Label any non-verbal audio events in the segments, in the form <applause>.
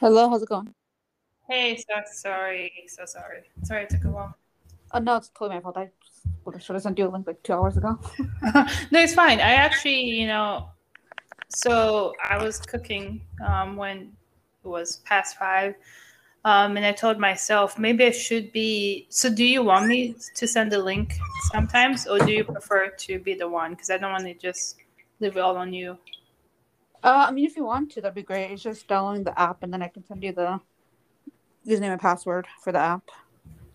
Hello, how's it going? Hey, so sorry, so sorry. Sorry it took a while. Oh no, it's totally my fault. I should have sent you a link like two hours ago. <laughs> no, it's fine. I actually, you know, so I was cooking um, when it was past five, um, and I told myself maybe I should be. So, do you want me to send the link sometimes, or do you prefer to be the one? Because I don't want to just leave it all on you. Uh, I mean, if you want to, that'd be great. It's just downloading the app, and then I can send you the username and password for the app.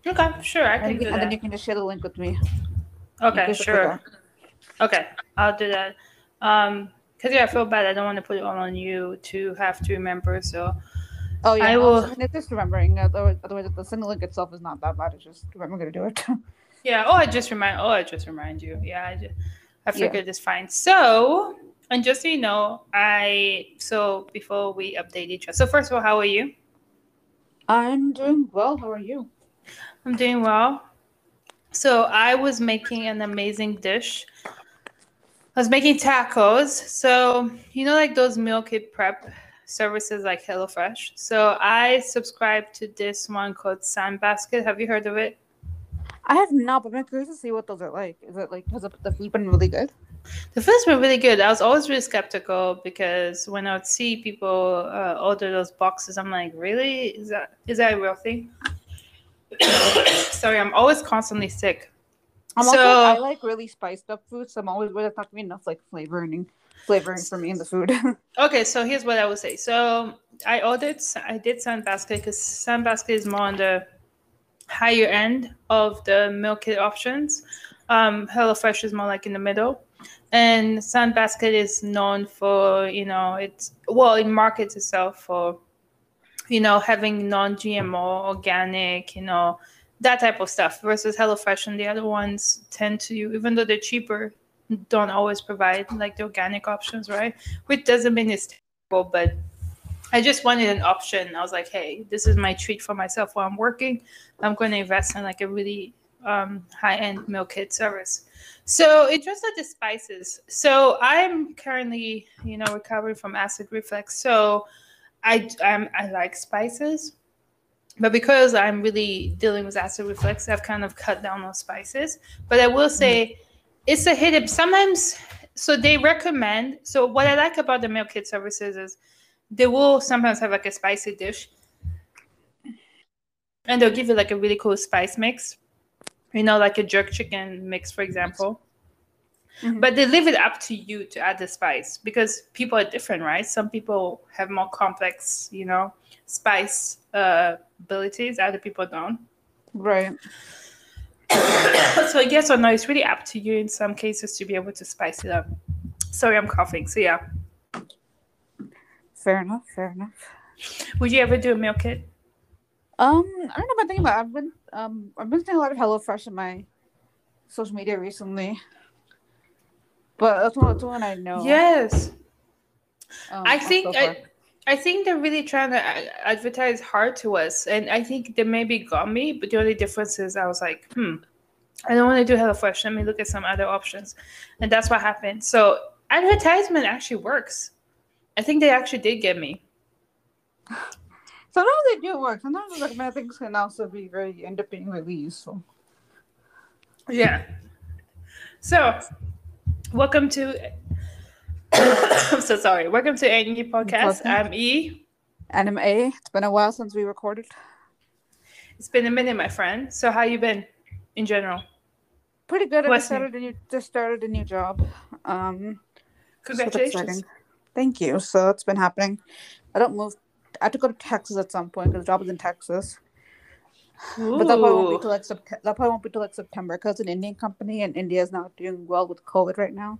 Okay, sure, I can and, do and that. then you can just share the link with me. Okay, sure. Okay, I'll do that. Um, cause yeah, I feel bad. I don't want to put it all on you to have to remember. So Oh yeah, I no, will- I mean, it's just remembering. Otherwise, otherwise, the single link itself is not that bad. It's just remembering to do it. <laughs> yeah. Oh, I just remind. Oh, I just remind you. Yeah, I just, I Yeah. figured it's fine. So, and just so you know, I so before we update each other. So first of all, how are you? I'm doing well. How are you? I'm doing well. So I was making an amazing dish. I was making tacos. So you know, like those meal kit prep services like HelloFresh. So I subscribe to this one called Sunbasket. Have you heard of it? I have not, but I'm curious to see what those are like. Is it like has the food been really good? The food's been really good. I was always really skeptical because when I would see people uh, order those boxes, I'm like, really? Is that is that a real thing? <coughs> Sorry, I'm always constantly sick. I'm also So- I like really spiced up food, so I'm always there's not gonna enough like flavoring flavoring for me in the food. <laughs> Okay, so here's what I would say. So I ordered, I did Sunbasket because Sunbasket is more on the higher end of the meal kit options. Um, HelloFresh is more like in the middle. And Sunbasket is known for, you know, it's, well, it markets itself for, you know, having non GMO, organic, you know, that type of stuff versus HelloFresh and the other ones tend to, even though they're cheaper, don't always provide like the organic options, right? which doesn't mean it's terrible, but I just wanted an option. I was like, hey, this is my treat for myself while I'm working. I'm going to invest in like a really um, high end meal kit service. So it just the spices. So I'm currently, you know, recovering from acid reflux. So I I'm, I like spices, but because I'm really dealing with acid reflux, I've kind of cut down on spices. But I will say, it's a hit. Sometimes so they recommend so what i like about the meal kit services is they will sometimes have like a spicy dish and they'll give you like a really cool spice mix you know like a jerk chicken mix for example Mhm. but they leave it up to you to add the spice because people are different right some people have more complex you know spice uh, abilities other people don't right. <coughs> so yes or no, it's really up to you in some cases to be able to spice it up. Sorry, I'm coughing. So yeah, Fair enough. Fair enough. would you ever do a meal kit? Um, I don't know about thinking about. It. I've been um, I've been seeing a lot of HelloFresh in my social media recently, but that's one, that's one I know. Yes, um, I think far. I, I think they're really trying to advertise hard to us, and I think they maybe got me. But the only difference is I was like, hmm, I don't want to do HelloFresh. Let me look at some other options, and that's what happened. So advertisement actually works. I think they actually did get me. <laughs> Sometimes they do work. Sometimes the things can also be very end up being really useful. Yeah. So, welcome to. I'm <coughs> so sorry. Welcome to A new podcast. I'm E. Anime. It's been a while since we recorded. It's been a minute, my friend. So, how you been in general? Pretty good. I started a new just started a new job. Um, Congratulations. Thank you. So it's been happening. I don't move. I have to go to Texas at some point because the job is in Texas. But that probably won't be till like Sept- that probably won't be till like September because it's an Indian company and India is not doing well with COVID right now.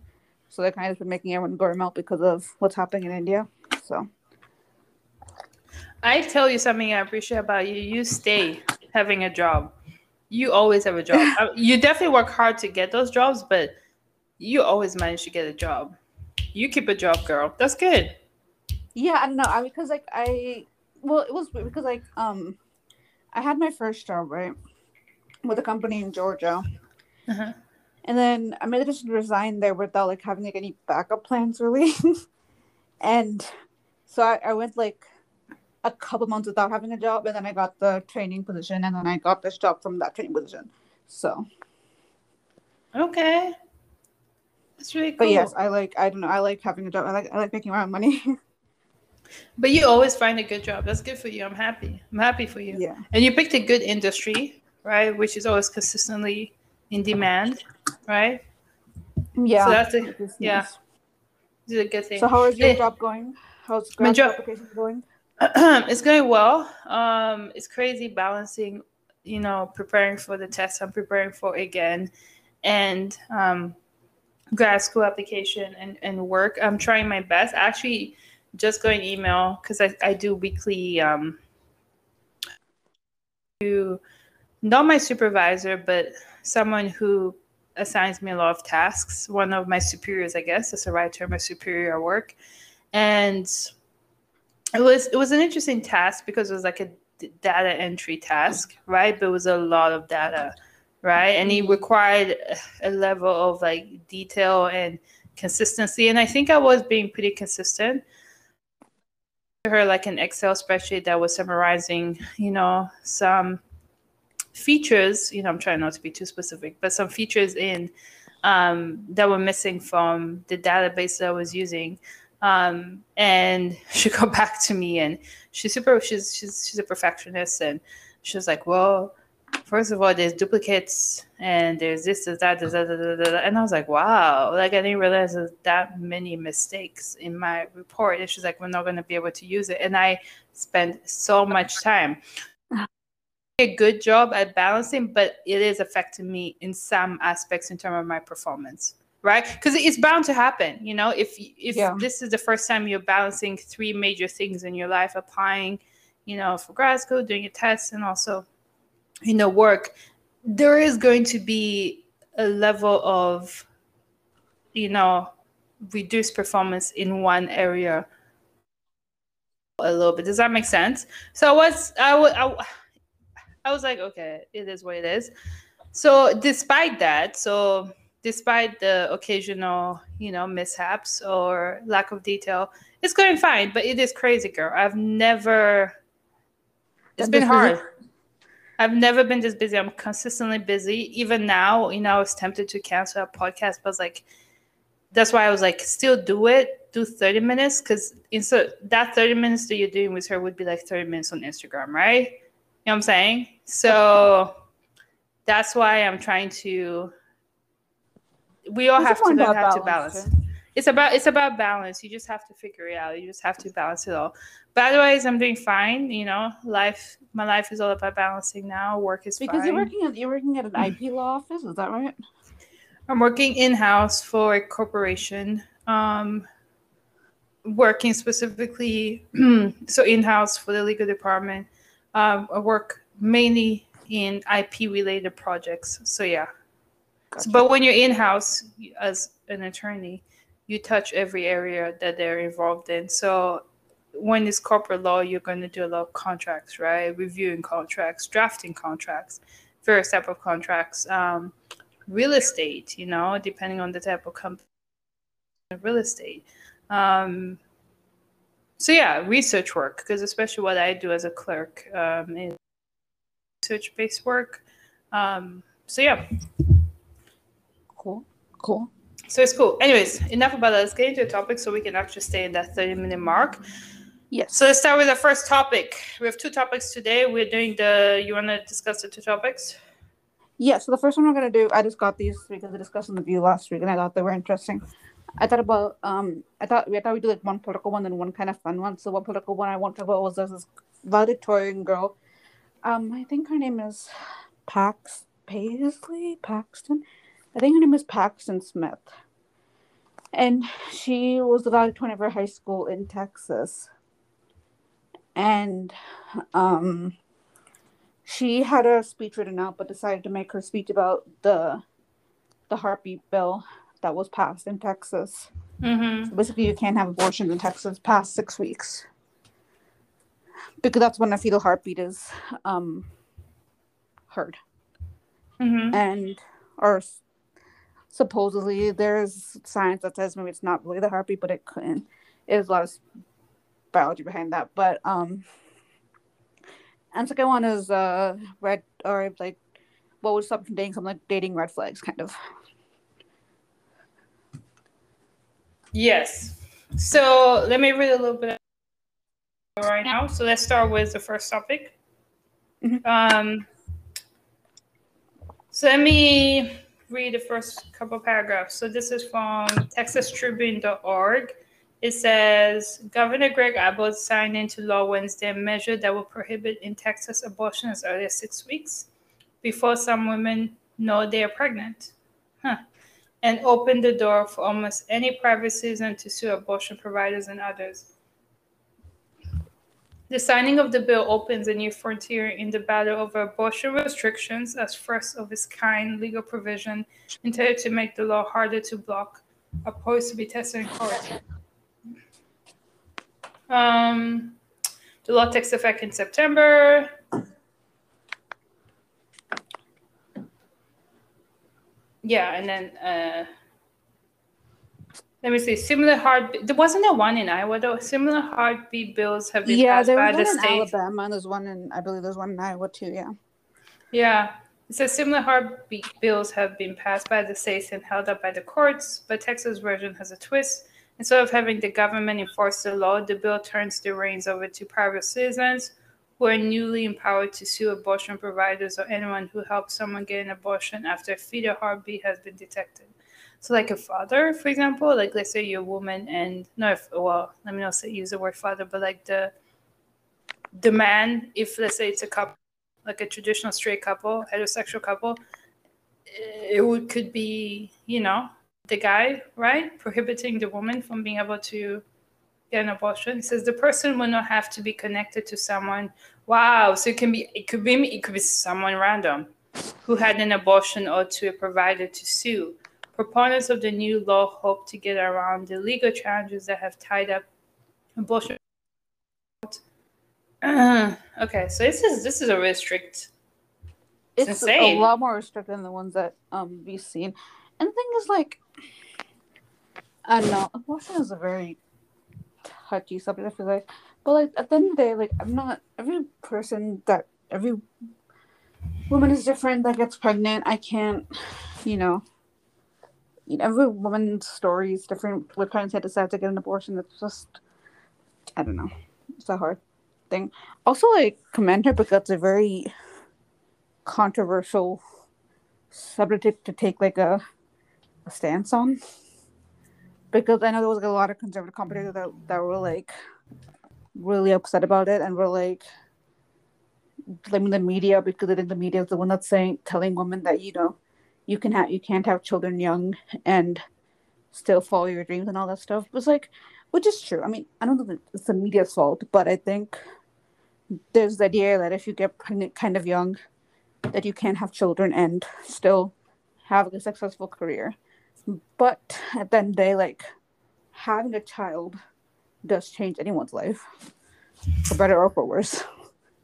So they're kind of been making everyone go remote because of what's happening in India. So I tell you something I appreciate about you. You stay having a job. You always have a job. <laughs> Uh, you definitely work hard to get those jobs, but you always manage to get a job. You keep a job, girl. That's good. Yeah, I don't know. I because like I well it was because like um I had my first job right with a company in Georgia. Uh-huh. And then I made the decision to resign there without like having like any backup plans really. <laughs> and so I, I went like a couple months without having a job, and then I got the training position, and then I got this job from that training position. So Okay. That's really cool. But yes, I like I don't know, I like having a job. I like I like making my own money. <laughs> But you always find a good job. That's good for you. I'm happy. I'm happy for you. yeah. And you picked a good industry, right? Which is always consistently in demand, right? Yeah. So that's a, yeah. nice. this is a good thing. So how is your job going? How's My job- application going? <clears throat> it's going well. Um, it's crazy balancing, you know, preparing for the test I'm preparing for again, and um, grad school application and, and work. I'm trying my best. Actually just going email because I, I do weekly um, to not my supervisor, but someone who assigns me a lot of tasks. One of my superiors, I guess, that's the right term, my superior work, and it was it was an interesting task because it was like a data entry task, right? But it was a lot of data, right? And it required a level of like detail and consistency. And I think I was being pretty consistent. Her like an Excel spreadsheet that was summarizing, you know, some features. You know, I'm trying not to be too specific, but some features in um, that were missing from the database that I was using um, and <laughs> she got back to me and she's super she's she's she's a perfectionist and she was like well first of all there's duplicates and there's this there's that there's that, da, da, da, da." and i was like wow like i didn't realize there's that many mistakes in my report and she's like we're not going to be able to use it and i spent so much time a good job at balancing but it is affecting me in some aspects in terms of my performance right because it's bound to happen you know if if Yeah. this is the first time you're balancing three major things in your life applying you know for grad school doing a test and also you know work there is going to be a level of you know reduced performance in one area a little bit does that make sense so what's i would I, I was like okay it is what it is so despite that so despite the occasional, you know, mishaps or lack of detail, it's going fine. But it is crazy, girl. I've never. It's Been been hard. I've never been this busy. I'm consistently busy. Even now, you know, I was tempted to cancel a podcast, but like, that's why I was like, still do it. Do 30 minutes because instead that 30 minutes that you're doing with her would be like 30 minutes on Instagram, right? You know what I'm saying? So that's why I'm trying to we all It's have to learn how to balance, balance. It's about it's about balance. You just have to figure it out. You just have to balance it all. But otherwise, I'm doing fine. You know, life. My life is all about balancing now. Work is Because fine. you're working at you're working at an IP law office, is that right? I'm working in house for a corporation. Um, working specifically, <clears throat> so in house for the legal department. Um, I work mainly in IP related projects. So yeah. So, but when you're in house as an attorney, you touch every area that they're involved in. So when it's corporate law, you're going to do a lot of contracts, right? Reviewing contracts, drafting contracts, various type of contracts. Um, real estate, you know, depending on the type of company, real estate. Um, so yeah, research work, because especially what I do as a clerk um, is research-based work. Um, so yeah, Cool. Cool. So it's cool. Anyways, enough about that. Let's get into the topic so we can actually stay in that 30 minute mark. Yes. So let's start with the first topic. We have two topics today. We're doing the, you want to discuss the two topics? Yeah, so the first one we're gonna do, I just got these because I discussed in the view last week, and I thought they were interesting. I thought about, um, I thought we thought we'd do like one political one and one kind of fun one. So one political one I want to talk about was there's this valedictorian girl. Um, I think her name is Pax Paisley Paxton. I think her name is Paxton Smith, and she was the valedictorian of her high school in Texas. And, um, she had a speech written out but decided to make her speech about the the heartbeat bill that was passed in Texas. Mm-hmm. So basically you can't have abortions in Texas past six weeks. Because that's when a fetal heartbeat is um heard. Mm-hmm. And or supposedly there's science that says maybe it's not really the heartbeat, but it couldn't. There's a lot of biology behind that. But um And second one is uh red or like what would stop dating something like dating red flags kind of. Yes. So let me read a little bit right now. So let's start with the first topic. Mhm. Um, so let me read the first couple paragraphs. So this is from TexasTribune.org. It says Governor Greg Abbott signed into law Wednesday a measure that will prohibit in Texas abortion as early as six weeks before some women know they are pregnant. Huh. And open the door for almost any private citizen to sue abortion providers and others. The signing of the bill opens a new frontier in the battle over abortion restrictions as first of its kind legal provision intended to make the law harder to block, opposed to be tested in court. Um, the law takes effect in September. Yeah, and then uh, let me see. Similar heartbeat. There wasn't there one in Iowa though. Similar heartbeat bills have been Yeah, passed there by the one in state. Alabama and there's one in I believe there's one in Iowa too, yeah. Yeah. It says similar heartbeat bills have been passed by the states and held up by the courts, but Texas version has a twist. Instead of having the government enforce the law, the bill turns the reins over to private citizens who are newly empowered to sue abortion providers or anyone who helps someone get an abortion after a fetal heartbeat has been detected. So, like a father, for example, like let's say you're a woman and no, well, let me not say use the word father, but like the the man, if let's say it's a couple like a traditional straight couple, heterosexual couple, it would could be, you know, the guy, right, prohibiting the woman from being able to get an abortion. It says the person will not have to be connected to someone. Wow, so it can be it could be it could be someone random who had an abortion or to a provider to sue. Proponents of the new law hope to get around the legal challenges that have tied up abortion <clears throat> okay, so this is this is a really strict. It's It's a lot more restricted than the ones that um we've seen. And the thing is like I don't know, abortion is a very touchy subject, I feel like. But like at the end of the day, like I'm not every person that every woman is different that gets pregnant. I can't you know you know, every woman's story is different with parents that decide to get an abortion. It's just I don't know. It's a hard thing. Also like commend her because it's a very controversial subject to take like a, a stance on because I know there was like, a lot of conservative commentators that, that were like really upset about it and were like blaming the media because I think the media is the one that's saying telling women that you know you can have you can't have children young and still follow your dreams and all that stuff. Was like which is true. I mean, I don't know that it's the media's fault, but I think there's the idea that if you get pregnant kind of young, that you can't have children and still have a successful career. But at the end of the day, like having a child does change anyone's life, for better or for worse.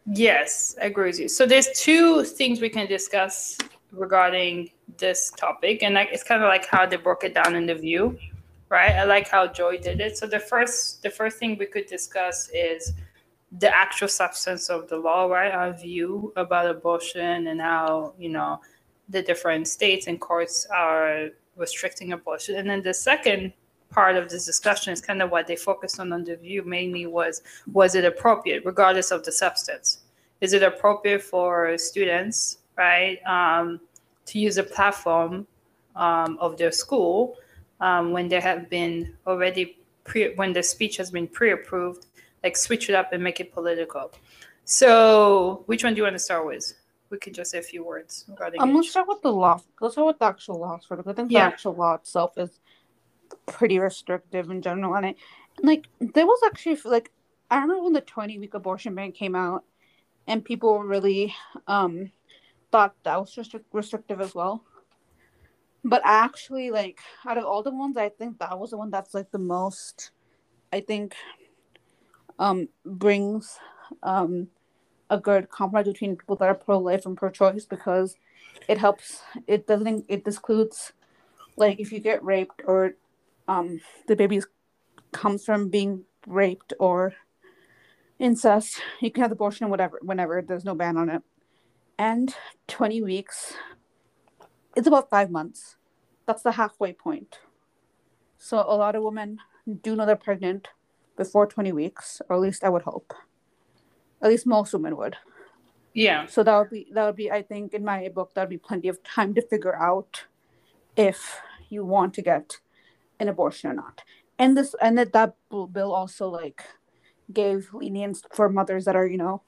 Yes, I agree with you. So there's two things we can discuss regarding this topic, and like it's kind of like how they broke it down in the view, right? I like how Joy did it. So the first the first thing we could discuss is the actual substance of the law, right? Our view about abortion and how you know the different states and courts are restricting abortion, and then the second part of this discussion is kind of what they focused on on the view mainly was was it appropriate regardless of the substance is it appropriate for students right um, to use a platform um, of their school um, when they have been already pre when the speech has been pre-approved like switch it up and make it political so which one do you want to start with we can just say a few words regarding I'm gonna start with the law. Let's start with the actual law sort of. I think Yeah. the actual law itself is pretty restrictive in general, and I like there was actually like I remember when the 20 week abortion ban came out, and people were really um thought that was restric- restrictive as well. But actually, like out of all the ones, I think that was the one that's like the most. I think um brings um a good compromise between people that are pro life and pro choice because it helps. It doesn't. It excludes like if you get raped or um the baby comes from being raped or incest. You can have abortion whatever whenever. There's no ban on it. And 20 weeks. It's about five months. That's the halfway point. So a lot of women do know they're pregnant before 20 weeks, or at least I would hope. At least most women would. Yeah. So that would be that would be I think in my book that would be plenty of time to figure out if you want to get an abortion or not. And this and that that bill also like gave lenience for mothers that are you know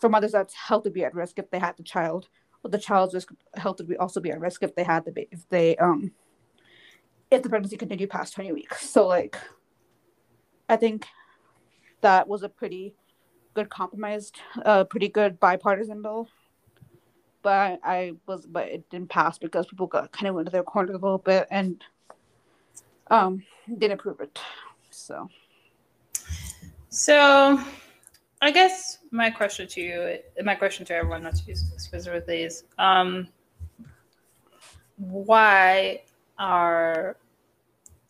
for mothers that's health to be at risk if they had the child, or the child's risk health would be also be at risk if they had the if they um if the pregnancy continued past twenty weeks. So like, I think that was a pretty good compromised, uh, pretty good bipartisan bill. But I was, but it didn't pass because people got kind of went to their corner a little bit and um didn't approve it. So. So, I guess my question to you, my question to everyone, not to you specifically, is um, why are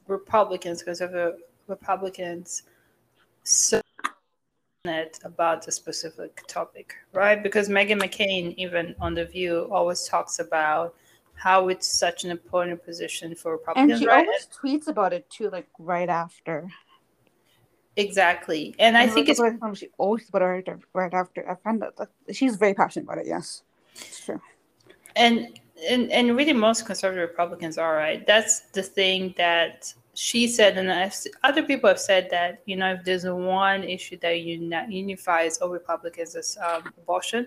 Republicans, conservative Republicans, so about a specific topic, right? Because Meghan McCain, even on The View, always talks about how it's such an important position for Republicans. And she right? always tweets about it too, like right after. Exactly, and, and I think it's she always about it right, after. I find that she's very passionate about it. Yes, it's true. And and and really, most conservative Republicans are right. That's the thing that she said, and I've, other people have said that you know if there's one issue that unifies all Republicans is um, abortion,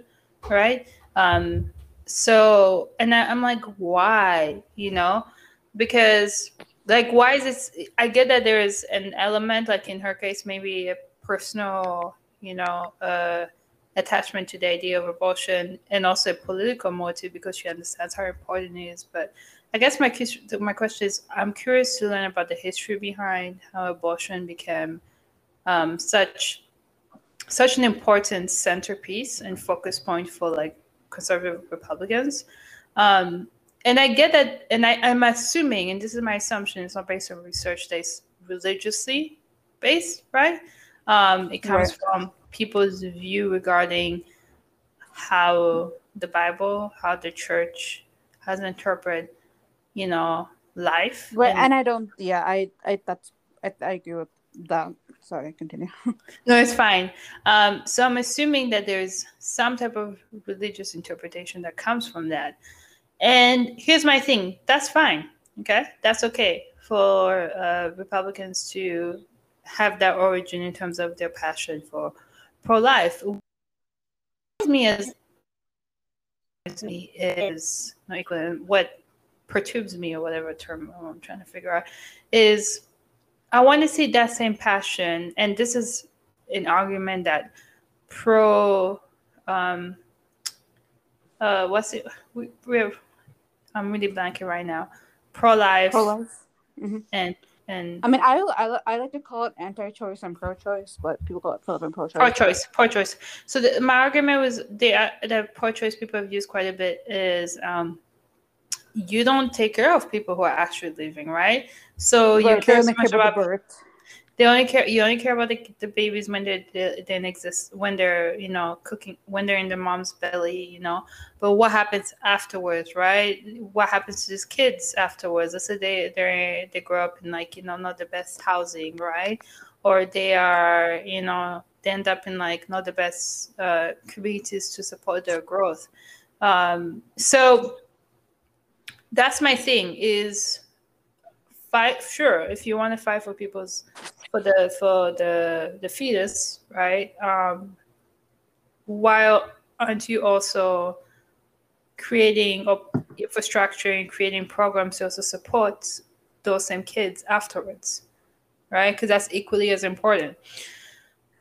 right? Um, so, and I, I'm like, why? You know, because like why is it i get that there is an element like in her case maybe a personal you know uh, attachment to the idea of abortion and also a political motive because she understands how important it is. But i guess my my question is i'm curious to learn about the history behind how abortion became um, such such an important centerpiece and focus point for like conservative republicans. Um, and I get that, and I, I'm assuming, and this is my assumption, it's not based on research that's religiously based, right? Um, it comes right. from people's view regarding how the Bible, how the church has interpreted, you know, life. Right, and, and I don't. Yeah, I, I that's I, I agree with that. Sorry, continue. <laughs> no, it's fine. Um, so I'm assuming that there's some type of religious interpretation that comes from that. And here's my thing that's fine. Okay. That's okay for uh, Republicans to have that origin in terms of their passion for pro life. Me as me is what perturbs me or whatever term I'm trying to figure out is I want to see that same passion, and this is an argument that pro um uh what's it we, we're I'm really blanking right now. Pro life. Pro life. Mm-hmm. And and I mean, I, I, I like to call it anti-choice and pro-choice, but people call it Philippine pro-choice. Pro-choice, pro-choice. So the, my argument was the uh, the pro-choice people have used quite a bit is um, you don't take care of people who are actually living, right? So right, you care so much about birth they only care you only care about the, the babies when they, they exist when they're you know cooking when they're in their mom's belly you know? But what happens afterwards right? What happens to these kids afterwards? Let's say they they they grow up in like you know not the best housing right? Or they are you know they end up in like not the best uh, communities to support their growth. Um, so that's my thing is fight sure if you want to fight for people's for the for the the fetus right um while aren't you also creating infrastructure and creating programs to also support those same kids afterwards right because that's equally as important.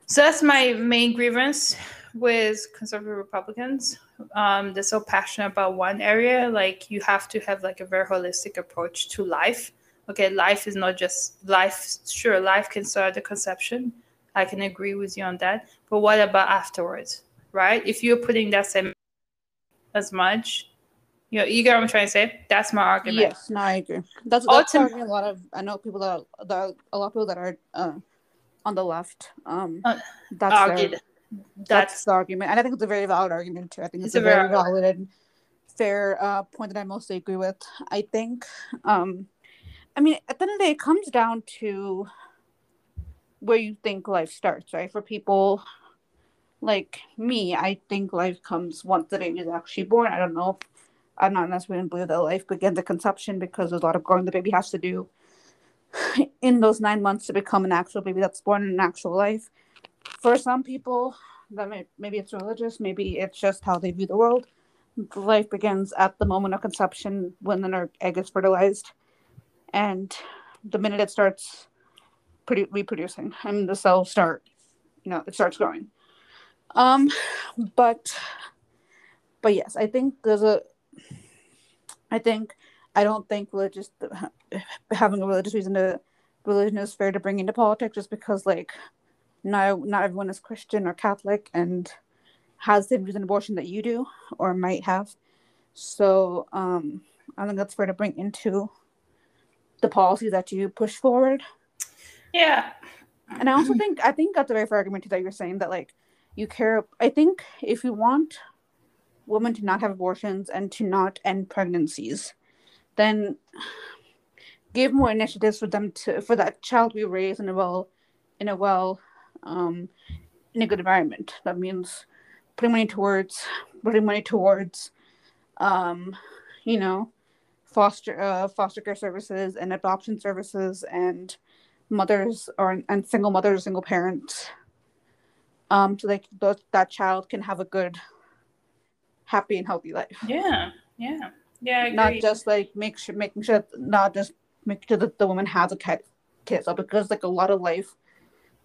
So that's my main grievance with conservative republicans. Um, they're so passionate about one area like you have to have like a very holistic approach to life okay, life is not just life. Sure, life can start at the conception. I can agree with you on that. But what about afterwards, right? If you're putting that same as much, you know, you get what I'm trying to say? That's my argument. Yes, no, I agree. That's, that's Ultim- a lot of, I know people that, are, that are, a lot of people that are uh, on the left. Um, Uh, that's argued. their, That's that's the argument, and I think it's a very valid argument too. I think it's, It's a a very very valid and fair uh, point that I mostly agree with. I think, um, I mean, at the end of the day, it comes down to where you think life starts, right? For people like me, I think life comes once the baby is actually born. I don't know. I'm not necessarily believe that life begins at conception because there's a lot of growing the baby has to do <sighs> in those nine months to become an actual baby that's born in an actual life. For some people, that may, maybe it's religious, maybe it's just how they view the world. Life begins at the moment of conception when the egg is fertilized, and the minute it starts produ- reproducing, and the cells start, you know, it starts growing. Um, but, but yes, I think there's a. I think I don't think religious having a religious reason to religion is fair to bring into politics just because like not not everyone is Christian or Catholic and has the views on abortion that you do or might have. So um I think that's fair to bring into the policies that you push forward. yeah. And I also think I think that's a very fair argument too that you're saying that like you care I think if you want women to not have abortions and to not end pregnancies, then give more initiatives for them to for that child to be raised in a well in a well um in a good environment. That means putting money towards putting money towards um you know foster uh, foster care services and adoption services and mothers or and single mothers single parents um so like those, that child can have a good happy and healthy life Yeah. Yeah. Yeah. Not just like make sure making sure not just make sure that the woman has a kid kid so because like a lot of life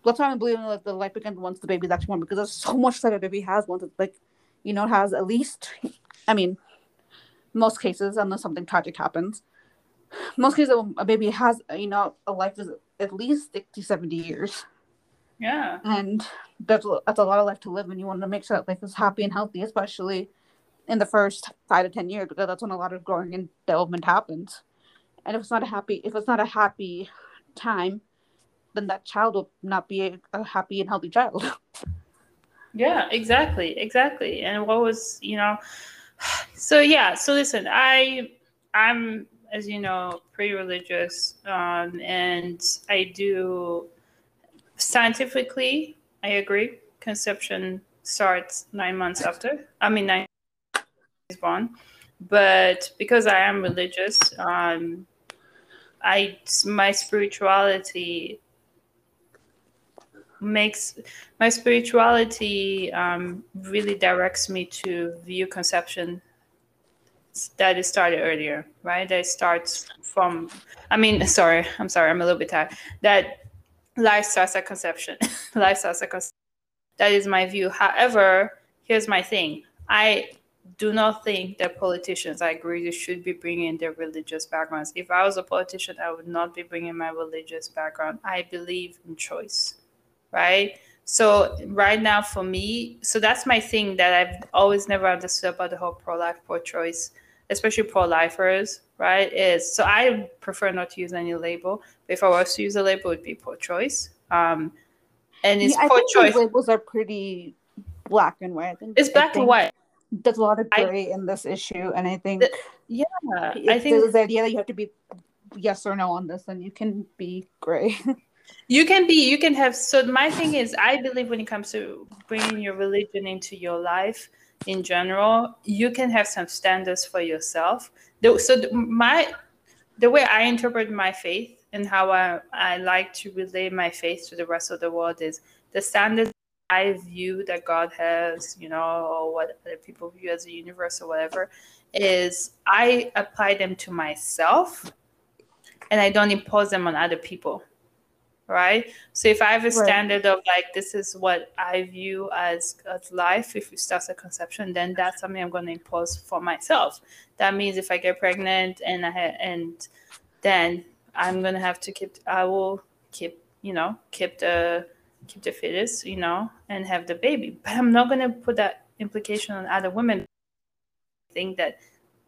that's why I believe in like the life begins once the baby's actually born because there's so much that a baby has once it's like you know has at least I mean most cases unless something tragic happens most cases a baby has you know a life is at least 60 70 years yeah. and that's a, that's a lot of life to live and you want to make sure that life is happy and healthy especially in the first five to ten years because that's when a lot of growing and development happens and if it's not a happy if it's not a happy time then that child will not be a, a happy and healthy child <laughs> Yeah, exactly, exactly. And what was, you know, so yeah, so listen, I I'm as you know, pretty religious, um, and I do scientifically, I agree. Conception starts nine months after. I mean, nine is born, but because I am religious, um, I my spirituality makes my spirituality um, really directs me to view conception that it started earlier, right? That starts from, I mean, <laughs> sorry, I'm sorry, I'm a little bit tired. That life starts at conception. <laughs> life starts at conception. That is my view. However, here's my thing. I do not think that politicians, I agree, should be bringing their religious backgrounds. If I was a politician, I would not be bringing my religious background. I believe in choice right? So right now for me, so that's my thing that I've always never understood about the whole pro-life, pro-choice, especially pro-lifers, right? Is so I prefer not to use any label. But if I was to use a label, it would be pro-choice. Um, and it's Yeah, pro-choice. labels are pretty black and white. I think It's I black and white. There's a lot of I- gray in this issue, and I think The- Yeah, I think the idea that you have to be yes or no on this, and you can be gray. <laughs> You can be, you can have. So my thing is, I believe when it comes to bringing your religion into your life in general, you can have some standards for yourself. So the- my, the way I interpret my faith and how I, I like to relay my faith to the rest of the world is the standards I view that God has, you know, or what other people view as a universe or whatever, is I apply them to myself and I don't impose them on other people right? So if i have a Right. standard of like this is what i view as as life if it starts at conception then that's something i'm going to impose for myself. That means if i get pregnant and i ha- and then i'm going to have to keep i will keep you know keep the keep the fetus you know and have the baby. But i'm not going to put that implication on other women. I think that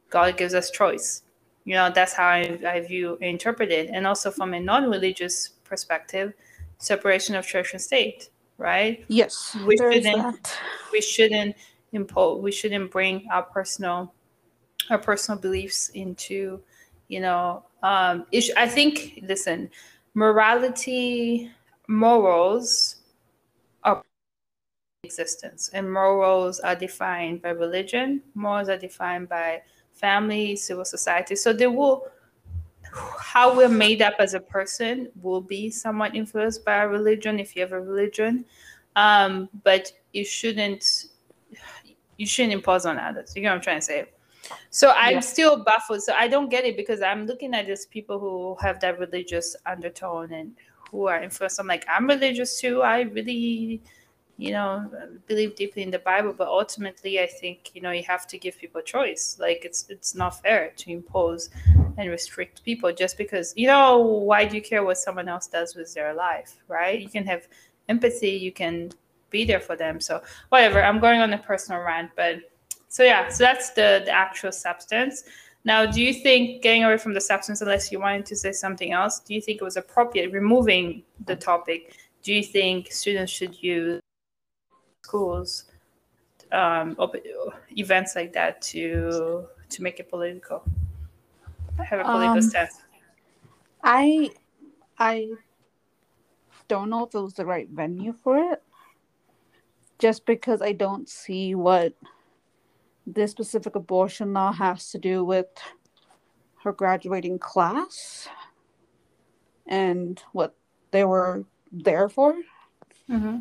god gives us choice. You know that's how I, I view interpret it. And also from a non-religious perspective separation of church and state, right? Yes, we shouldn't we shouldn't impose we shouldn't bring our personal our personal beliefs into you know um i think listen morality morals are existence and morals are defined by religion morals are defined by family civil society so they will how we're made up as a person will be somewhat influenced by our religion if you have a religion. Um but you shouldn't you shouldn't impose on others. You know what i'm trying to say? So i'm Yeah. still baffled. So i don't get it because i'm looking at these people who have that religious undertone and who are influenced. I'm like i'm religious too. I really you know believe deeply in the bible. But ultimately i think you know you have to give people choice. Like it's it's not fair to impose and restrict people just because you know why do you care what someone else does with their life right? You can have empathy you can be there for them. So whatever i'm going on a personal rant but so yeah so that's the the actual substance. Now do you think getting away from the substance unless you wanted to say something else do you think it was appropriate removing the topic? Do you think students should use schools um, events like that to to make it political have a political Um, stance I I don't know if it was the right venue for it. Just because I don't see what this specific abortion law has to do with her graduating class and what they were there for. mm-hmm.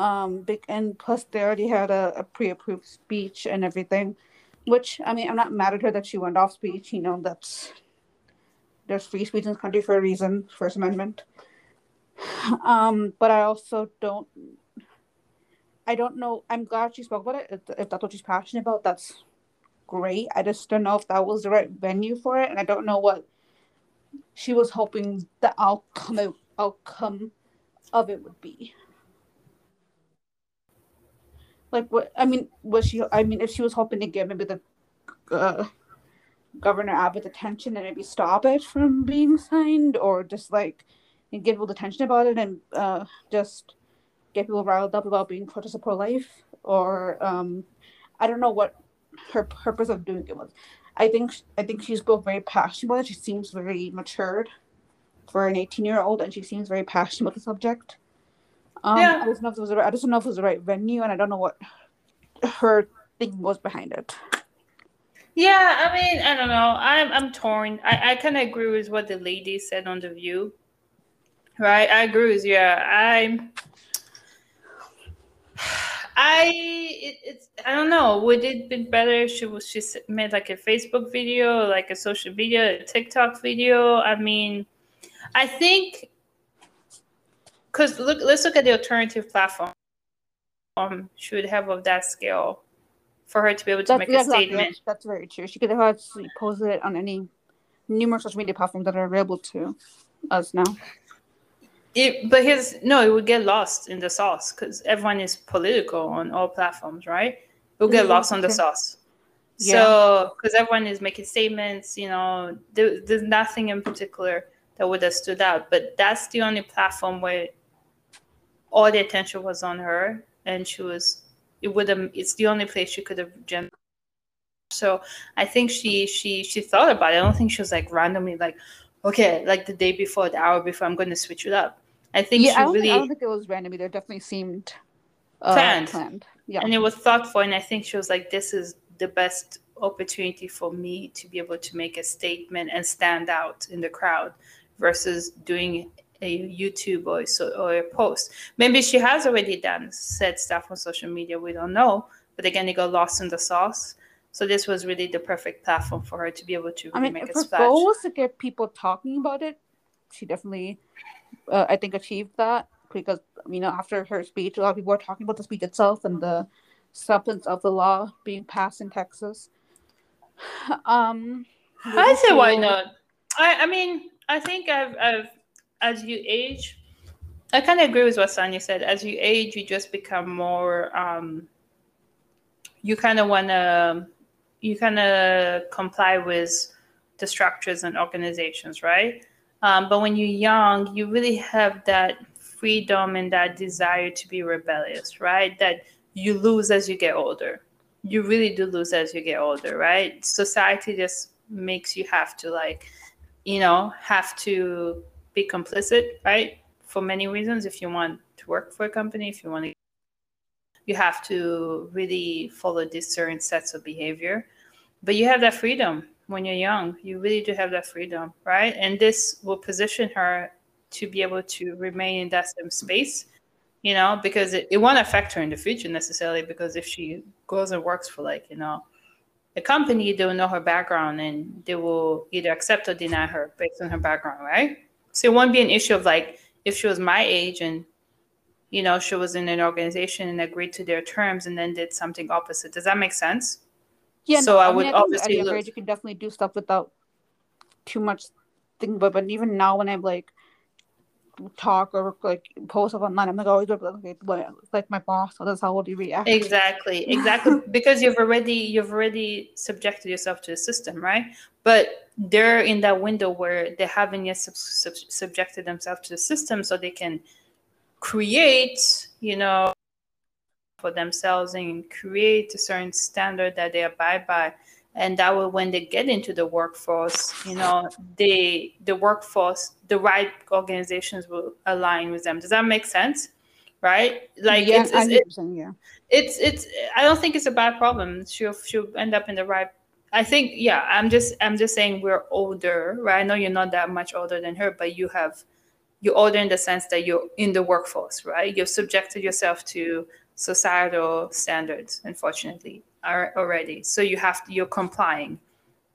Um, and plus they already had a, a pre-approved speech and everything, which I mean, I'm not mad at her that she went off speech. You know, that's there's free speech in this country for a reason, First Amendment. Um, but I also don't. I don't know. I'm glad she spoke about it. If, if that's what she's passionate about, that's great. I just don't know if that was the right venue for it, and I don't know what she was hoping the outcome outcome of it would be. Like what? I mean, was she? I mean, if she was hoping to get maybe the uh, Governor Abbott attention and maybe stop it from being signed, or just like give people attention about it and uh, just get people riled up about being of pro life, or um, I don't know what her purpose of doing it was. I think I think she spoke very passionate about it. She seems very matured for an 18 year old, and she seems very passionate about the subject. Um, Yeah. I just know if it was the right, I just don't know if it was the right venue, and I don't know what her thing was behind it. Yeah, I mean, I don't know. I'm I'm torn. I, I kind of agree with what the lady said on the View. Right, I agree with you. I'm. I it, it's I don't know. Would it be better if she was she made like a Facebook video, like a social media, a TikTok video? I mean, I think because look, let's look at the alternative platform. Um, she would have of that scale for her to be able to That's, make a statement. That's, that's very true. She could have actually posted it on any numerous social media platforms that are available to us now. It, but his no, it would get lost in the sauce because everyone is political on all platforms, right? It would get Mhm, lost on the sauce. Yeah. So, because everyone is making statements, you know, there, there's nothing in particular that would have stood out. But that's the only platform where all the attention was on her, and she was. It would have. It's the only place she could have gen. So I think she she she thought about it. I don't think she was like randomly like, okay, like the day before, the hour before, I'm going to switch it up. I think yeah, she I really think, I don't think it was random either. It definitely seemed uh, Planned. planned. Yeah. and it was thoughtful and i think she was like this is the best opportunity for me to be able to make a statement and stand out in the crowd versus doing a youtube or, so, or a post maybe she has already done said stuff on social media we don't know but again it got lost in the sauce so this was really the perfect platform for her to be able to really I mean, make a splash goal was to get people talking about it, she definitely, uh, I think, achieved that because you know after her speech, a lot of people were talking about the speech itself and the substance of the law being passed in Texas. <sighs> Um, I say why not? I, I mean, I think I've, I've as you age, I kind of agree with what Sanya said. As you age, you just become more. Um, you kind of want to, you kind of comply with the structures and organizations, right? Um, but when you're young, you really have that freedom and that desire to be rebellious, right? That you lose as you get older. You really do lose as you get older, right? Society just makes you have to like, you know, have to be complicit, right? For many reasons. If you want to work for a company, if you want to, you have to really follow these certain sets of behavior. But you have that freedom when you're young. You really do have that freedom, right? And this will position her to be able to remain in that same space, you know, because it, it won't affect her in the future necessarily. Because if she goes and works for like, you know, a company, they will know her background and they will either accept or deny her based on her background, right? So it wouldn't be an issue of like if she was my age and you know she was in an organization and agreed to their terms and then did something opposite. Does that make sense? Yeah. So no, I mean, would think obviously at a look- age you can definitely do stuff without too much thinking. But but even now when I'm like talk or like post stuff online, I'm like always like, like my boss. So that's how would you react? exactly exactly <laughs> because you've already you've already subjected yourself to the system right but they're in that window where they haven't yet sub- sub- subjected themselves to the system so they can create you know for themselves and create a certain standard that they abide by. And that will when they get into the workforce you know they the workforce the right organizations will align with them. Does that make sense? Right? Like yeah, it's, it's, it- yeah. it's it's i don't think it's a bad problem. She'll she'll end up in the right i think yeah i'm just i'm just saying we're older right? I know you're not that much older than her but you have you're older in the sense that you're in the workforce right? You've subjected yourself to societal standards unfortunately already. So you have to, you're complying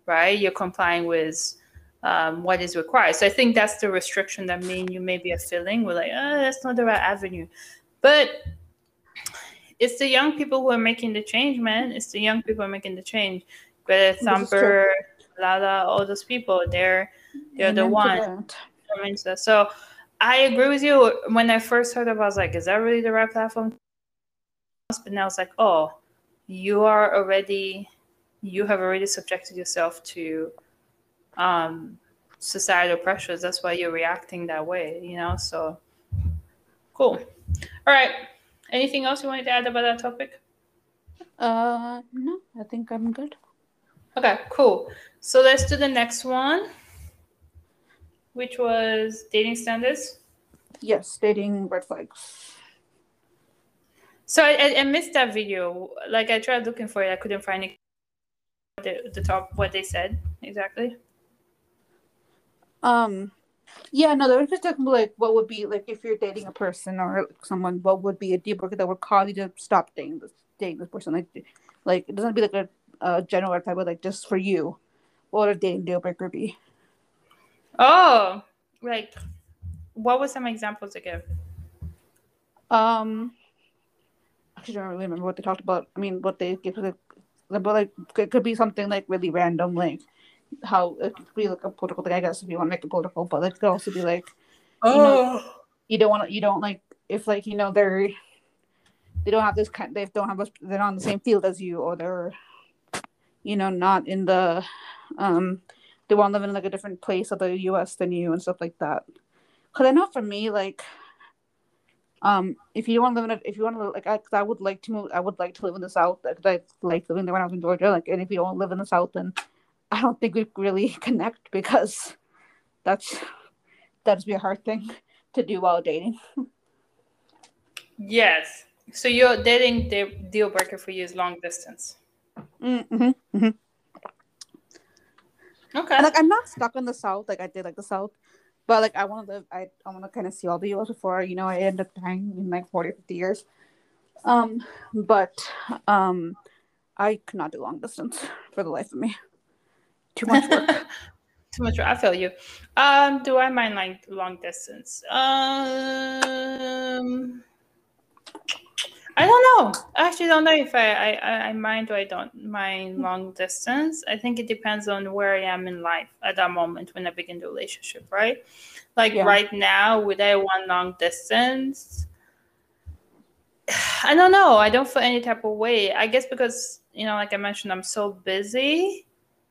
right? You're complying with um, what is required. So i think that's the restriction that me and you maybe are feeling. We're like oh, that's not the right avenue. But it's the young people who are making the change, man. It's the young people making the change. Greta Thunberg, Lala, all those people, they're they're the Amen to one. that. I mean, so- So I agree with you. When I first heard of it, I was like, is that really the right platform? But now it's like, oh, you are already, you have already subjected yourself to um, societal pressures. That's why you're reacting that way, you know? So cool. All right. Anything else you wanted to add about that topic? Uh, no, I think I'm good. Okay, cool. So let's do the next one, which was dating standards. Yes, dating red flags. So I, I, I missed that video. Like I tried looking for it, I couldn't find it. The, the top, what they said exactly. Um, yeah, no, they were just talking about like what would be like if you're dating a person or someone, what would be a deal breaker that would cause you to stop dating this dating this person? Like, like it doesn't be like a, a general red flag, but like just for you, what would a dating deal breaker be? Oh, like what were some examples again? Um, actually, I don't really remember what they talked about. I mean, what they give like, but like it could be something like really random, like how it could be like a political thing. I guess if you want to make it political, but it could also be like Oh, you don't want to, you don't like if like you know they're they don't have this kind, they don't have a, they're not on the same field as you, or they're you know not in the um they want to live in like a different place of the U.S. than you and stuff like that. Because I know for me, like um if you want to live in a, if you want to like I, 'cause I would like to move I would like to live in the south because I like living there when I was in Georgia like and if you don't live in the south then I don't think we really <laughs> connect because that's that'd be a hard thing to do while dating. yes. So your dating de- deal breaker for you is long distance. Mm-hmm. Okay. And like I'm not stuck in the south like I did like the south, but like I want to live. I I want to kind of see all the U.S. before you know I end up dying in like 40, 50 years. Um, but um, I could not do long distance for the life of me. Too much work. <laughs> Too much. Work. I feel you. Um, do I mind like long distance? Um, I don't know. I actually don't know if I, I, I- mind or I don't mind hmm. long distance. I think it depends on where I am in life at that moment when I begin the relationship, right? Like Yeah. right now, would I want long distance? <sighs> I don't know. I don't feel any type of way. I guess because, you know, like I mentioned, I'm so busy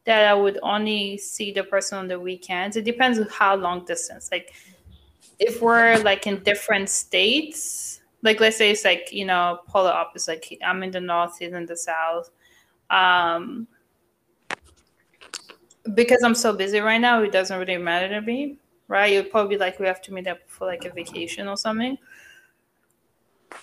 that I would only see the person on the weekends. It depends on how long distance. Like if we're like in different states, like let's say it's like you know polar opposite, like I'm in the north, he's in the south. Um, because I'm so busy right now, it doesn't really matter to me, right? You'd probably like we have to meet up for like a vacation or something.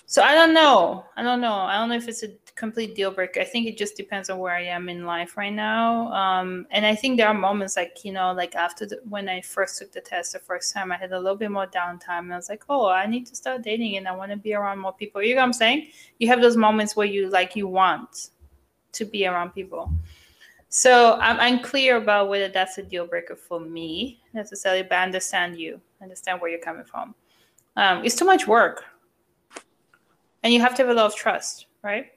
So I don't know. I don't know. I don't know if it's a complete deal breaker. I think it just depends on where I am in life right now. Um, and I think there are moments like you know, like after the, when I first took the test the first time, I had a little bit more downtime, and I was like, oh, I need to start dating, and I want to be around more people. You know what I'm saying? You have those moments where you like you want to be around people. So I'm unclear about whether that's a deal breaker for me necessarily, but I understand you, understand where you're coming from. Um, it's too much work, and you have to have a lot of trust, right?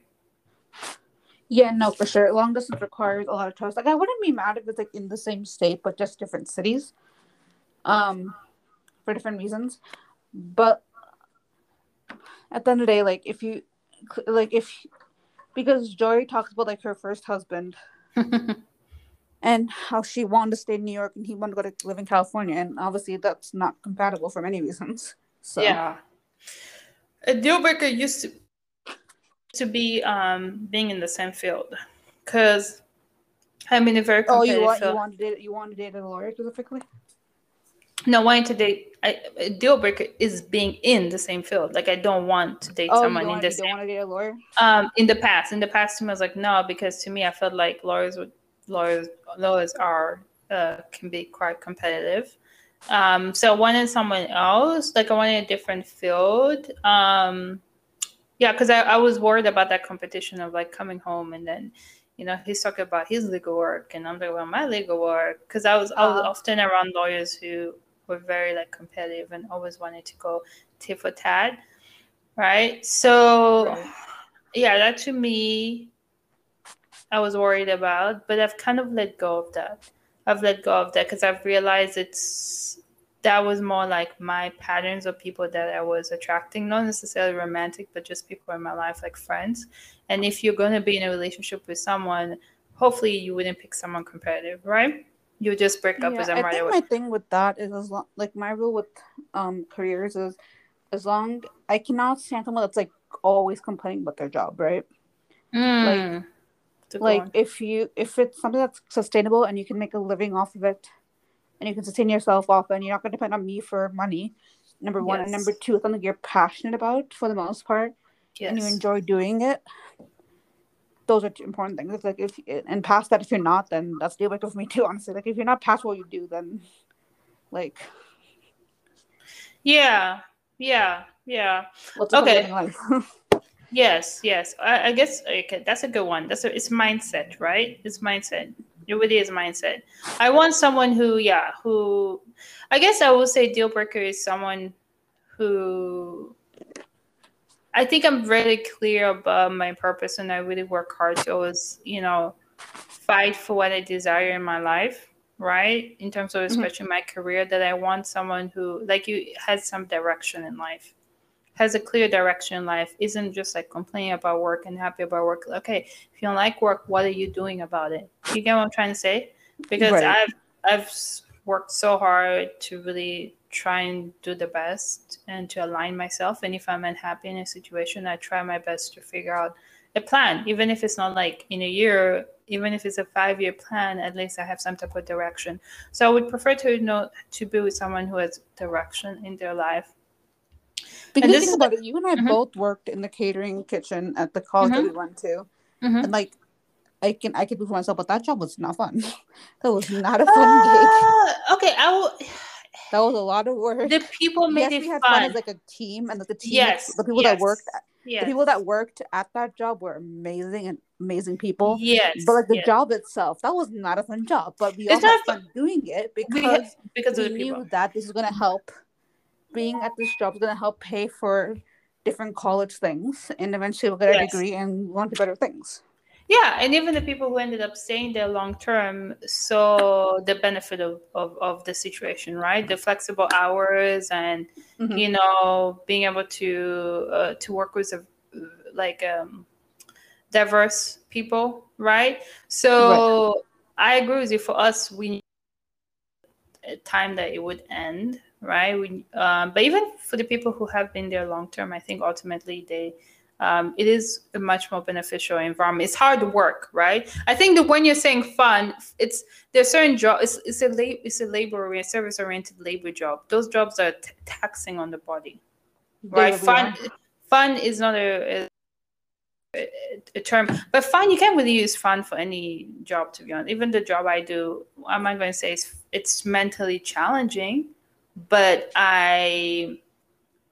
Yeah, no, for sure. Long distance requires a lot of trust. Like I wouldn't be mad if it's like in the same state but just different cities. Um for different reasons. But at the end of the day, like if you like if because Joy talks about like her first husband <laughs> and how she wanted to stay in New York and he wanted to go to live in California and obviously that's not compatible for many reasons. So Yeah. A deal breaker used to to be um, being in the same field because I'm in a very Oh, competitive you want field. you want to date you want to date a lawyer specifically? No, wanting to date I, a deal breaker is being in the same field. Like I don't want to date Oh, someone in the you don't same. want to date a lawyer? Um, in the past, in the past, to me, I was like, no, because to me, I felt like lawyers would lawyers lawyers are uh, can be quite competitive. Um, so I wanted someone else, like I wanted a different field. Um, yeah, because I, I was worried about that competition of like coming home and then, you know, he's talking about his legal work and I'm talking about my legal work. Because I was I was Uh-huh. often around lawyers who were very like competitive and always wanted to go tit for tat, right? So Right. yeah, that to me, I was worried about, but I've kind of let go of that. I've let go of that because I've realized it's that was more like my patterns of people that I was attracting, not necessarily romantic, but just people in my life, like friends. And if you're going to be in a relationship with someone, hopefully you wouldn't pick someone competitive, right? You just break up with them I right think away. my thing with that is as long like my rule with um careers is as long I cannot stand someone that's like always complaining about their job, right? Mm. It's a good Like one. if you if it's something that's sustainable and you can make a living off of it and you can sustain yourself off and you're not gonna depend on me for money, number one. And number two, it's something you're passionate about for the most part and you enjoy doing it. Those are two important things. It's like if and past that, if you're not, then that's deal breaker for me too. Honestly, like if you're not past what you do, then like Yeah, yeah, yeah. Okay. life? <laughs> Yes, yes. I, I guess okay, that's a good one. That's a, it's mindset, right? It's mindset. It really is mindset. I want someone who, yeah, who I guess I will say deal breaker is someone who I think I'm really clear about my purpose and I really work hard to always, you know, fight for what I desire in my life, right? In terms of mm-hmm. especially my career, that I want someone who like you has some direction in life has a clear direction in life isn't just like complaining about work and happy about work. Okay if you don't like work what are you doing about it? You get what i'm trying to say? Because Right. i've i've worked so hard to really try and do the best and to align myself. And if i'm unhappy in a situation i try my best to figure out a plan. Even if it's not like in a year even if it's a five year plan at least i have some type of direction. So i would prefer to know to be with someone who has direction in their life Because this think about it, you and I Mhm. both worked in the catering kitchen at the college that we went to, Mhm. and like, I can I can prove for myself, but that job was not fun. <laughs> that was not a fun gig. Ah, okay, I will. <sighs> That was a lot of work. The people made yes, it we had fun. fun as like a team, and like, the team, yes, the people yes, that worked, yes. the people that worked at that job were amazing and amazing people. Yes, But like the yes. job itself, that was not a fun job. But we It's all had fun. doing it because had- because we knew people. that this is going to help being at this job is going to help pay for different college things and eventually we'll get a degree and want to better things Yeah, and even the people who ended up staying there long term saw the benefit of, of, of the situation, right? The flexible hours and Mhm. you know being able to uh, to work with a, like um, diverse people, right? So I agree with you. For us, we a time that it would end, right? We, um, but even for the people who have been there long term, I think ultimately they um, it is a much more beneficial environment. It's hard work, right? I think that when you're saying fun, it's there's certain job. It's, it's a lab, it's a labor or service oriented labor job. Those jobs are t- taxing on the body, right? Yeah, fun, fun is not a, a, a term, but fun you can't really use fun for any job to be honest. Even the job I do, I'm not going to say it's, it's mentally challenging, but I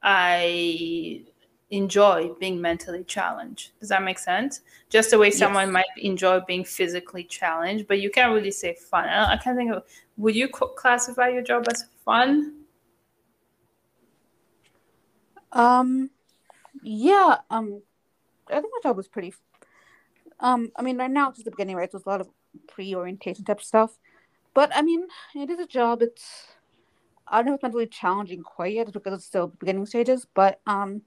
I enjoy being mentally challenged. Does that make sense? Just the way someone yes. might enjoy being physically challenged, but you can't really say fun. I, I can't think of. Would you classify your job as fun? Um, yeah. Um, I think my job was pretty. Um, I mean, right now it's just the beginning, right? There's a lot of pre-orientation type stuff, but I mean, it is a job. It's I don't know if it's mentally challenging quite yet because it's still beginning stages, but um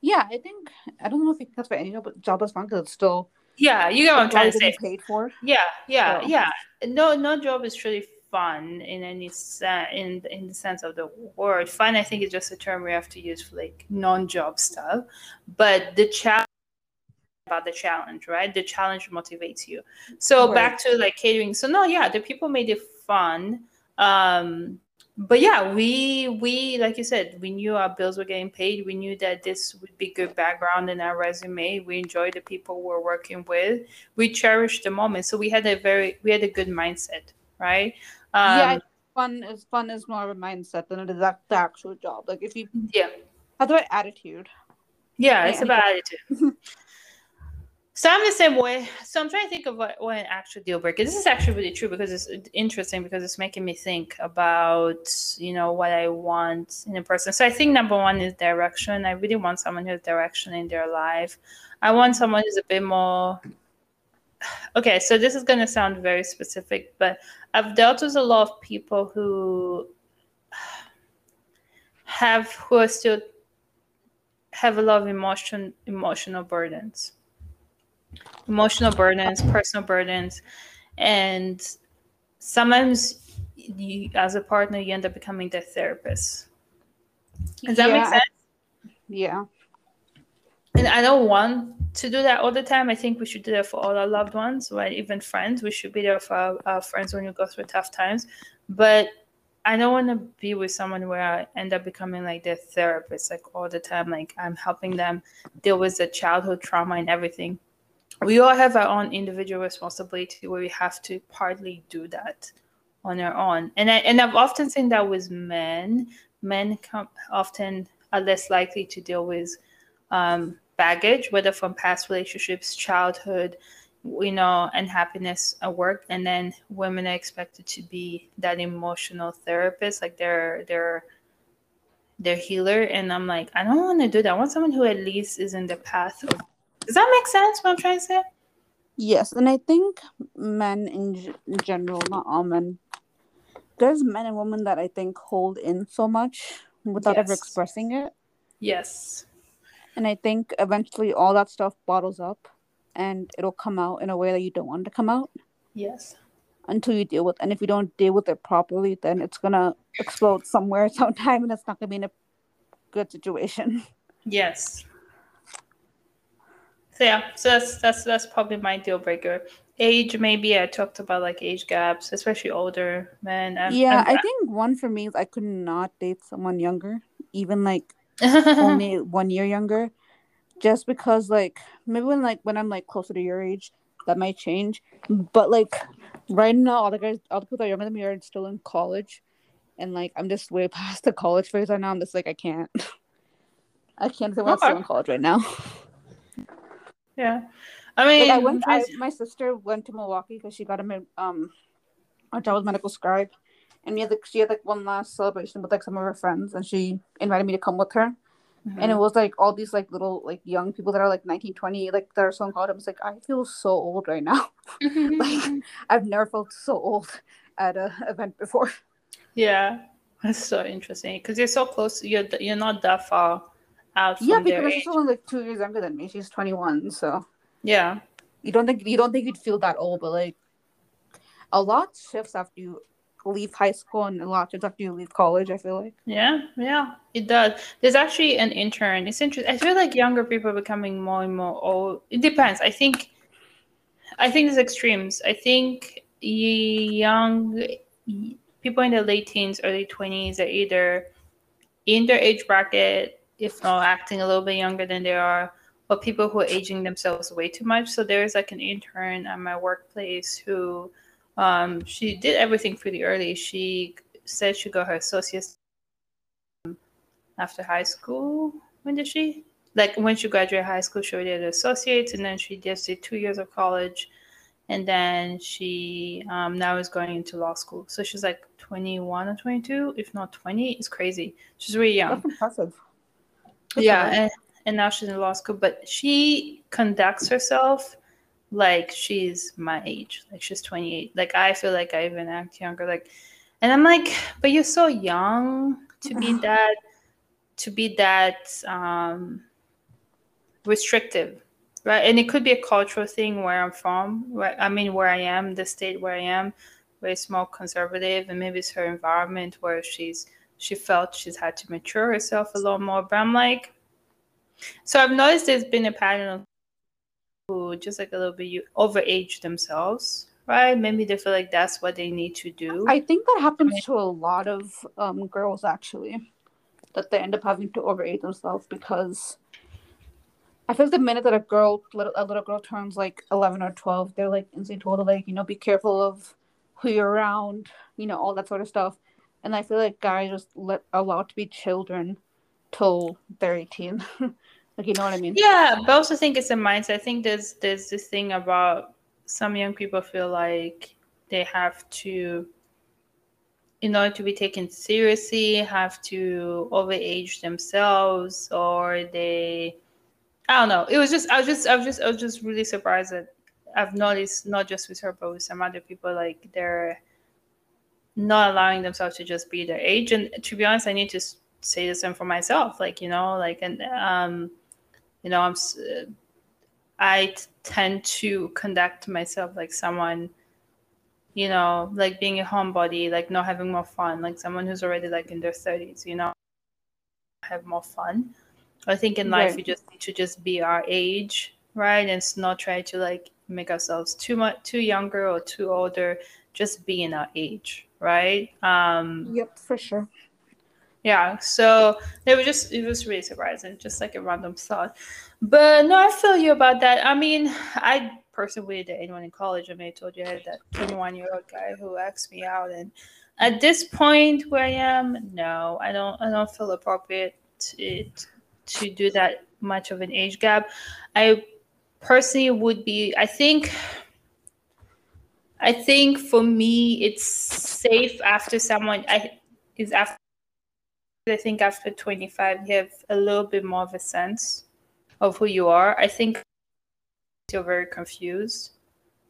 yeah, I think I don't know if that's for any job, job is fun because it's still yeah, you get what I'm trying to say. Paid for. Yeah, yeah, so. yeah. No, no job is truly fun in any sense in in the sense of the word. Fun, I think, is just a term we have to use for like non-job stuff. But the challenge about the challenge, right? The challenge motivates you. So right. back to like catering. So no, yeah, the people made it fun. Um, but yeah, we we like you said, we knew our bills were getting paid. We knew that this would be good background in our resume. We enjoyed the people we're working with. We cherished the moment, so we had a very we had a good mindset, right? Um, yeah, fun is fun is more of a mindset than it is the actual job. Like if you yeah have the right attitude. Yeah, it's about attitude. <laughs> So I'm the same way. So I'm trying to think of what, what an actual deal breaker. This is actually really true because it's interesting because it's making me think about you know what I want in a person. So I think number one is direction. I really want someone who has direction in their life. I want someone who's a bit more. Okay, so this is gonna sound very specific, but I've dealt with a lot of people who have who are still have a lot of emotion emotional burdens emotional burdens, personal burdens, and sometimes you, as a partner, you end up becoming the therapist. Does that yeah, make sense? Yeah. And I don't want to do that all the time. I think we should do that for all our loved ones, right? Even friends. We should be there for our, our friends when you go through tough times. But I don't want to be with someone where I end up becoming like their therapist, like all the time. Like I'm helping them deal with the childhood trauma and everything we all have our own individual responsibility where we have to partly do that on our own. And I and I've often seen that with men. Men come, often are less likely to deal with um, baggage, whether from past relationships, childhood, you know, unhappiness at work. And then women are expected to be that emotional therapist, like they're they're they're healer. And I'm like, I don't want to do that. I want someone who at least is in the path of does that make sense? What I'm trying to say? Yes, and I think men in, g- in general, not all men, there's men and women that I think hold in so much without yes. ever expressing it. Yes. And I think eventually all that stuff bottles up and it'll come out in a way that you don't want it to come out. Yes. Until you deal with and if you don't deal with it properly, then it's gonna explode somewhere <laughs> sometime and it's not gonna be in a good situation. Yes. So yeah, so that's that's that's probably my deal breaker. Age, maybe I talked about like age gaps, especially older men. I'm, yeah, I'm, i think one for me is I could not date someone younger, even like <laughs> only one year younger, just because like maybe when like when I'm like closer to your age, that might change. But like right now, all the guys, all the people that are younger than me are still in college, and like I'm just way <laughs> past the college phase right now. I'm just like I can't, <laughs> I can't say I'm still in college right now. Yeah, I mean, like I went. I, my sister went to Milwaukee because she got a um a job with medical scribe, and we had like she had like one last celebration with like some of her friends, and she invited me to come with her. Mm-hmm. And it was like all these like little like young people that are like 19, 20, like that are so in college. I was like, I feel so old right now. <laughs> like I've never felt so old at a event before. Yeah, that's so interesting because you're so close. You're you're not that far out yeah because she's only like two years younger than me she's 21 so yeah you don't think you don't think you'd feel that old but like a lot shifts after you leave high school and a lot of times after you leave college. I feel like. Yeah, yeah, it does. There's actually an intern. It's interesting. I feel like younger people are becoming more and more old. It depends. I think. I think there's extremes. I think young people in their late teens, early twenties are either in their age bracket, if not acting a little bit younger than they are, or people who are aging themselves way too much. So there's like an intern at my workplace who um, she did everything pretty early. She said she got her associate's after high school. When did she? Like when she graduated high school, she did associates, and then she just did two years of college, and then she um, now is going into law school. So she's like 21 or 22, if not 20. It's crazy. She's really young. That's impressive. That's yeah, and, and now she's in law school, but she conducts herself like she's my age, like she's 28. Like I feel like I even act younger. Like, and I'm like, but you're so young to be <sighs> that, to be that um, restrictive, right? And it could be a cultural thing where I'm from. Right? I mean, where I am, the state where I am, very small conservative, and maybe it's her environment where she's she felt she's had to mature herself a lot more. But I'm like, so I've noticed there's been a pattern of who just like a little bit you overage themselves, right? Maybe they feel like that's what they need to do. I think that happens to a lot of um, girls actually, that they end up having to overage themselves because I feel like the minute that a girl, little, a little girl turns like eleven or twelve, they're like instantly told to like you know be careful of who you're around, you know all that sort of stuff. And I feel like guys just let allowed to be children till they're eighteen. <laughs> Like you know what I mean? Yeah, but I also think it's a mindset. I think there's there's this thing about some young people feel like they have to in order to be taken seriously have to overage themselves or they I don't know. It was just I was just I was just I was just really surprised that I've noticed not just with her but with some other people like they're not allowing themselves to just be their age and to be honest I need to say the same for myself like you know like and um you know i'm i tend to conduct myself like someone you know like being a homebody like not having more fun like someone who's already like in their 30s you know have more fun. I think in life right. we just need to just be our age right? And not try to like make ourselves too much too younger or too older just be in our age right? Um yep for sure. yeah so they were just it was really surprising just like a random thought. But no i feel you about that. I mean i personally did anyone in college i may have told you i had that 21 year old guy who asked me out and at this point where i am no i don't i don't feel appropriate to, to do that much of an age gap. I personally would be i think i think for me it's safe after someone i is after I think after 25, you have a little bit more of a sense of who you are. I think you're very confused.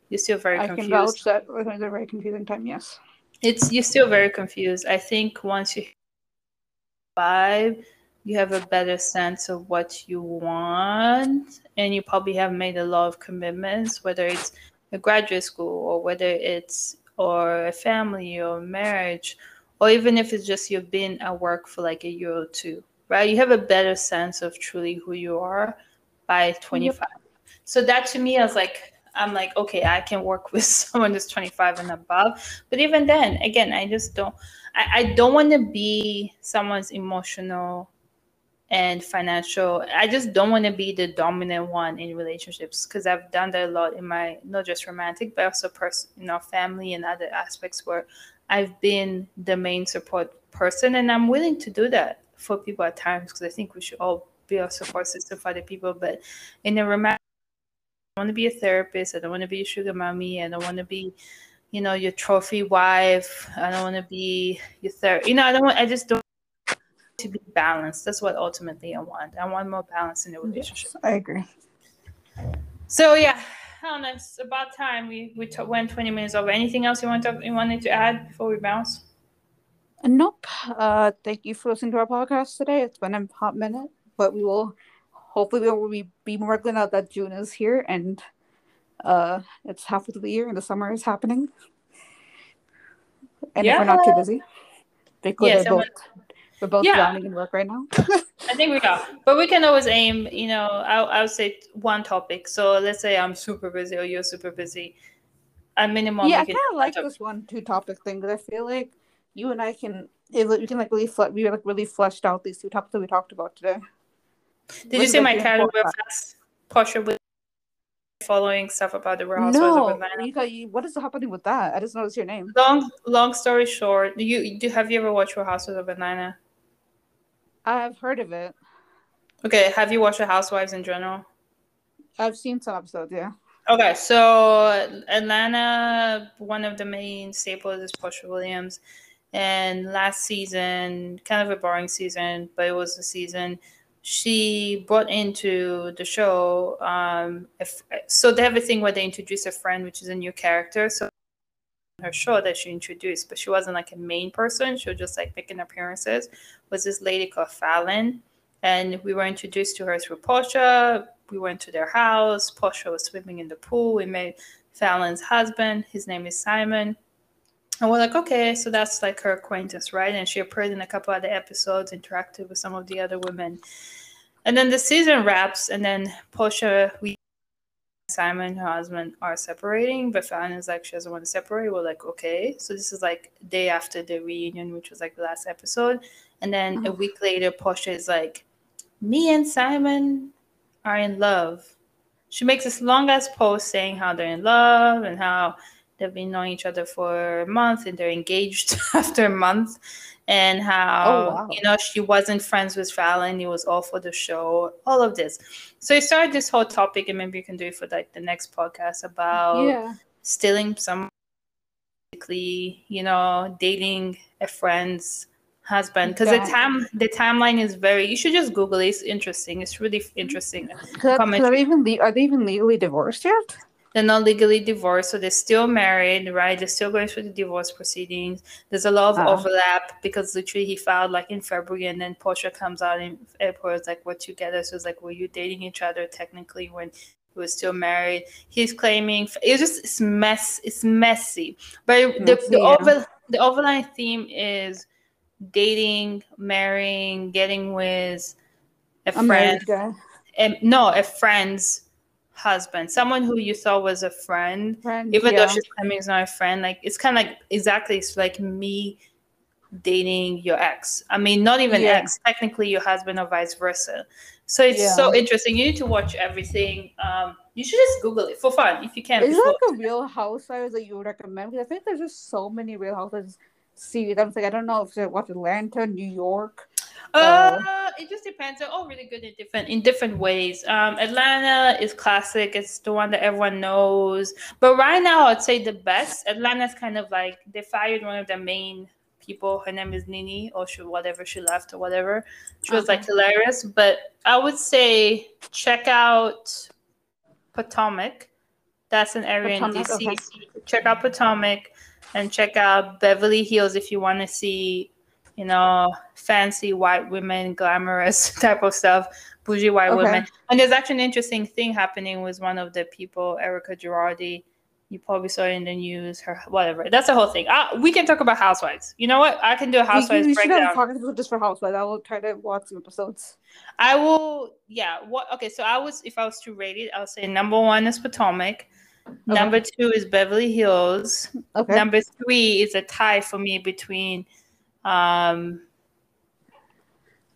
You're still very I confused. I can vouch that it was a very confusing time, yes. It's you're still very confused. I think once you five, you have a better sense of what you want, and you probably have made a lot of commitments, whether it's a graduate school or whether it's or a family or marriage or even if it's just you've been at work for like a year or two, right? You have a better sense of truly who you are by 25. Yep. So that to me, I was like, I'm like, okay, I can work <laughs> with someone that's 25 and above. But even then, again, I just don't, I, I don't want to be someone's emotional and financial. I just don't want to be the dominant one in relationships because I've done that a lot in my not just romantic, but also person, you know, family and other aspects where I've been the main support person, and I'm willing to do that for people at times because I think we should all be a support system for other people. But in a romantic, I don't want to be a therapist. I don't want to be a sugar mommy. I don't want to be, you know, your trophy wife. I don't want to be your therapist. You know, I don't want. I just don't to be balanced. That's what ultimately I want. I want more balance in the relationship. Yes, I agree. So yeah, Helen, it's about time. We we t- went twenty minutes over. Anything else you want to you wanted to add before we bounce? Nope. Uh, thank you for listening to our podcast today. It's been a hot minute, but we will hopefully we will be, be more glad that June is here and uh, it's half of the year and the summer is happening. And if we're not too Yeah. busy, Yes, we're and both we're both Yeah. drowning in work right now. <laughs> I think we are, but we can always aim. You know, I I would say one topic. So let's say I'm super busy or you're super busy. At minimum, yeah, I kind of like this one two topic thing because I feel like you and I can if we can like really fle- we like really fleshed out these two topics that we talked about today. Did you see my like, character important. with following stuff about the Real Housewives of No, you you. What is happening with that? I just noticed your name. Long long story short, do you do have you ever watched Real Housewives of Atlanta? I've heard of it. Okay, have you watched the Housewives in general? I've seen some episodes. Yeah. Okay, so Atlanta, one of the main staples is Porsha Williams. And last season, kind of a boring season, but it was a season, she brought into the show. Um, if, so they have a thing where they introduce a friend, which is a new character. So her show that she introduced, but she wasn't like a main person. She was just like making appearances. Was this lady called Falynn, and we were introduced to her through Porsha. We went to their house. Porsha was swimming in the pool. We met Falynn's husband. His name is Simon. And we're like, okay, so that's like her acquaintance, right? And she appeared in a couple other episodes, interacted with some of the other women. And then the season wraps, and then Porsha, we Simon, and her husband, are separating, but Falynn is like, she doesn't want to separate. We're like, okay. So this is like day after the reunion, which was like the last episode. And then a Mhm. week later, Porsha is like, me and Simon are in love. She makes this long ass post saying how they're in love and how they've been knowing each other for a month and they're engaged <laughs> after a month. And how, Oh, wow. you know, she wasn't friends with Falynn. It was all for the show, all of this. So it started this whole topic, and maybe you can do it for like the next podcast about yeah. stealing some basically, you know, dating a friend's husband. Because the time the timeline is very you should just Google it. It's interesting. It's really interesting. Are they even le- are they even legally divorced yet? They're not legally divorced, so they're still married, right? They're still going through the divorce proceedings. There's a lot of Ah. overlap because literally he filed like in February, and then Porsha comes out in April. It's like we're together, so it's like were you dating each other technically when he was still married? He's claiming it's just it's mess. It's messy, but the Messy, the, yeah. over, the overlying theme is dating, marrying, getting with a A friend um, no, a friend's husband, someone who you thought was a friend, Friend. even yeah. though she's claiming is not a friend. Like it's kind of like exactly, it's like me dating your ex. I mean, not even Yeah. ex, technically your husband or vice versa. So it's so interesting. You need to watch everything. Um, you should just Google it for fun if you can. Is like a Real Housewives that you would recommend? Because I think there's just so many Real Housewives series. I'm like, I don't know if they watch Atlanta, New York. Uh, it just depends. They're all really good in different in different ways. Um, Atlanta is classic. It's the one that everyone knows. But right now, I'd say the best. Atlanta's kind of like they fired one of the main people. Her name is NeNe, or she whatever she left or whatever. She was like hilarious. But I would say check out Potomac. That's an area Potomac, in DC. okay. Check out Potomac and check out Beverly Hills if you want to see you know, fancy white women, glamorous <laughs> type of stuff, bougie white Okay. women. And there's actually an interesting thing happening with one of the people, Erika Girardi. You probably saw it in the news, her whatever. That's the whole thing. Uh, we can talk about housewives. You know what? I can do a housewives should have breakdown. a talking episode just for Housewives. I will try to watch some episodes. I will. Yeah. What? Okay. So I was, if I was to rate it, I would say number one is Potomac. Number two is Beverly Hills. Okay. Number three is a tie for me between um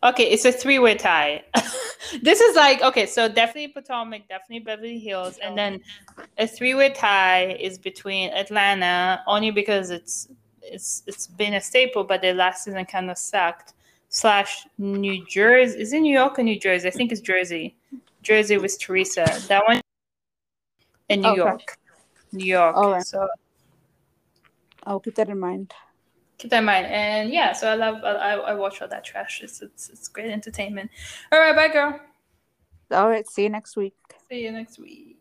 okay, it's a three-way tie. <laughs> this is like okay, so definitely Potomac, definitely Beverly Hills, and then a three-way tie is between Atlanta, only because it's it's it's been a staple, but the last season kind of sucked. Slash New Jersey. Is it New York or New Jersey? I think it's Jersey. Jersey with Teresa. That one in New Okay. York. New York. All right. So I'll keep that in mind. Keep that in mind. And yeah, so I love I, I watch all that trash. It's it's it's great entertainment. All right, bye girl. All right. See you next week. See you next week.